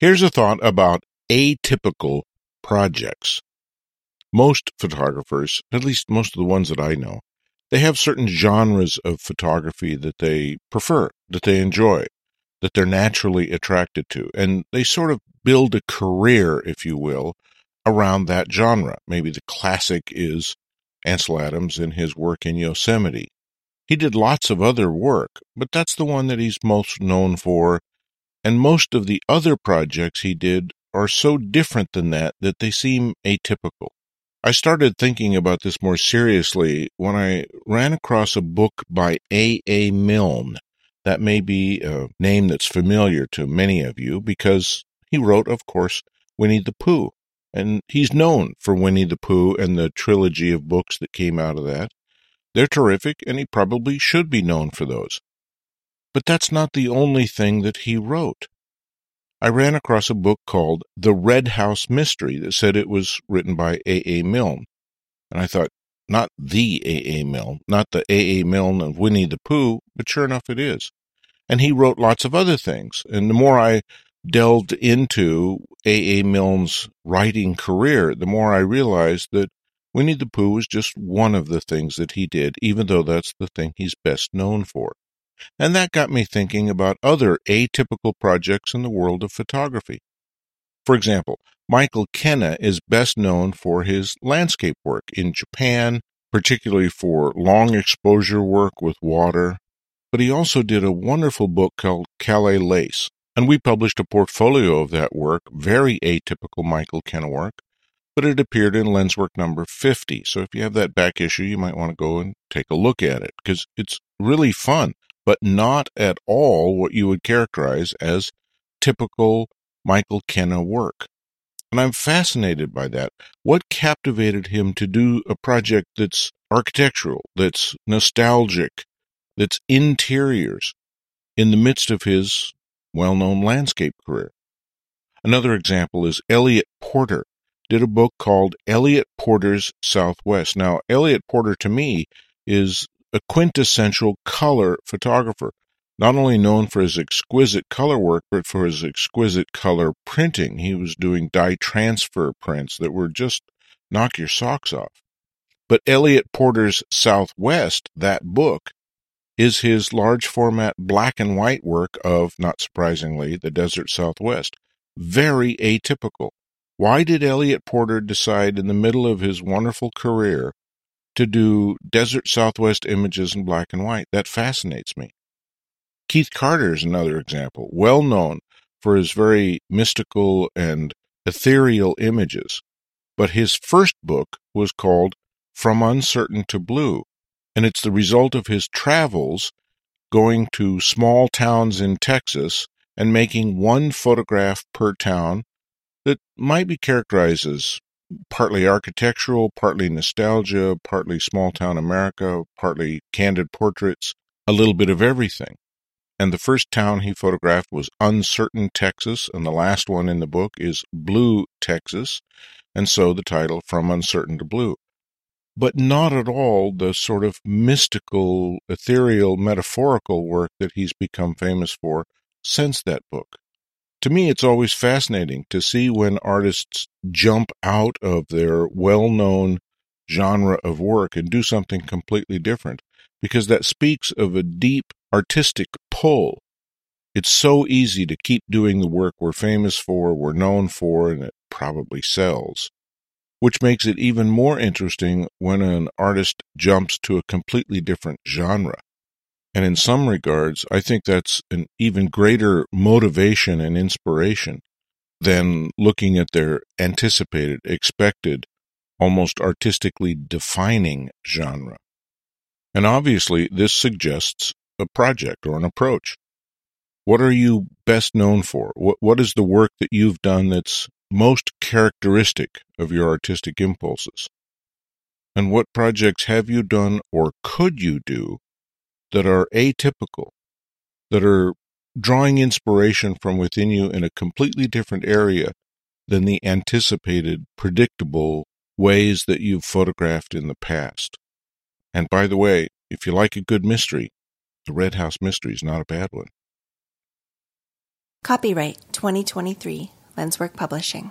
Here's a thought about atypical projects. Most photographers, at least most of the ones that I know, they have certain genres of photography that they prefer, that they enjoy, that they're naturally attracted to, and they sort of build a career, if you will, around that genre. Maybe the classic is Ansel Adams and his work in Yosemite. He did lots of other work, but that's the one that he's most known for. And most of the other projects he did are so different than that that they seem atypical. I started thinking about this more seriously when I ran across a book by A. A. Milne. That may be a name that's familiar to many of you because he wrote, of course, Winnie the Pooh. And he's known for Winnie the Pooh and the trilogy of books that came out of that. They're terrific, and he probably should be known for those. But that's not the only thing that he wrote. I ran across a book called The Red House Mystery that said it was written by A. A. Milne. And I thought, not the A. A. Milne, not the A. A. Milne of Winnie the Pooh, but sure enough it is. And he wrote lots of other things. And the more I delved into A. A. Milne's writing career, the more I realized that Winnie the Pooh was just one of the things that he did, even though that's the thing he's best known for. And that got me thinking about other atypical projects in the world of photography. For example, Michael Kenna is best known for his landscape work in Japan, particularly for long exposure work with water. But he also did a wonderful book called Calais Lace, and we published a portfolio of that work, very atypical Michael Kenna work, but it appeared in Lenswork number 50. So if you have that back issue, you might want to go and take a look at it because it's really fun, but not at all what you would characterize as typical Michael Kenna work. And I'm fascinated by that. What captivated him to do a project that's architectural, that's nostalgic, that's interiors in the midst of his well known landscape career? Another example is Eliot Porter did a book called Eliot Porter's Southwest. Now, Eliot Porter to me is a quintessential color photographer, not only known for his exquisite color work, but for his exquisite color printing. He was doing dye transfer prints that were just knock your socks off. But Eliot Porter's Southwest, that book, is his large format black and white work of, not surprisingly, the desert Southwest. Very atypical. Why did Eliot Porter decide in the middle of his wonderful career to do desert Southwest images in black and white? That fascinates me. Keith Carter is another example, well known for his very mystical and ethereal images. But his first book was called From Uncertain to Blue, and it's the result of his travels going to small towns in Texas and making one photograph per town that might be characterized as partly architectural, partly nostalgia, partly small town America, partly candid portraits, a little bit of everything. And the first town he photographed was Uncertain, Texas, and the last one in the book is Blue, Texas, and so the title From Uncertain to Blue. But not at all the sort of mystical, ethereal, metaphorical work that he's become famous for since that book to me, it's always fascinating to see when artists jump out of their well known genre of work and do something completely different because that speaks of a deep artistic pull. It's so easy to keep doing the work we're famous for, we're known for, and it probably sells. Which makes it even more interesting when an artist jumps to a completely different genre. And in some regards, I think that's an even greater motivation and inspiration than looking at their anticipated, expected, almost artistically defining genre. And obviously, this suggests a project or an approach. What are you best known for? What, what is the work that you've done that's most characteristic of your artistic impulses? And what projects have you done or could you do that are atypical, that are drawing inspiration from within you in a completely different area than the anticipated, predictable ways that you've photographed in the past. And by the way, if you like a good mystery, the Red House Mystery is not a bad one. Copyright 2023 Lenswork Publishing.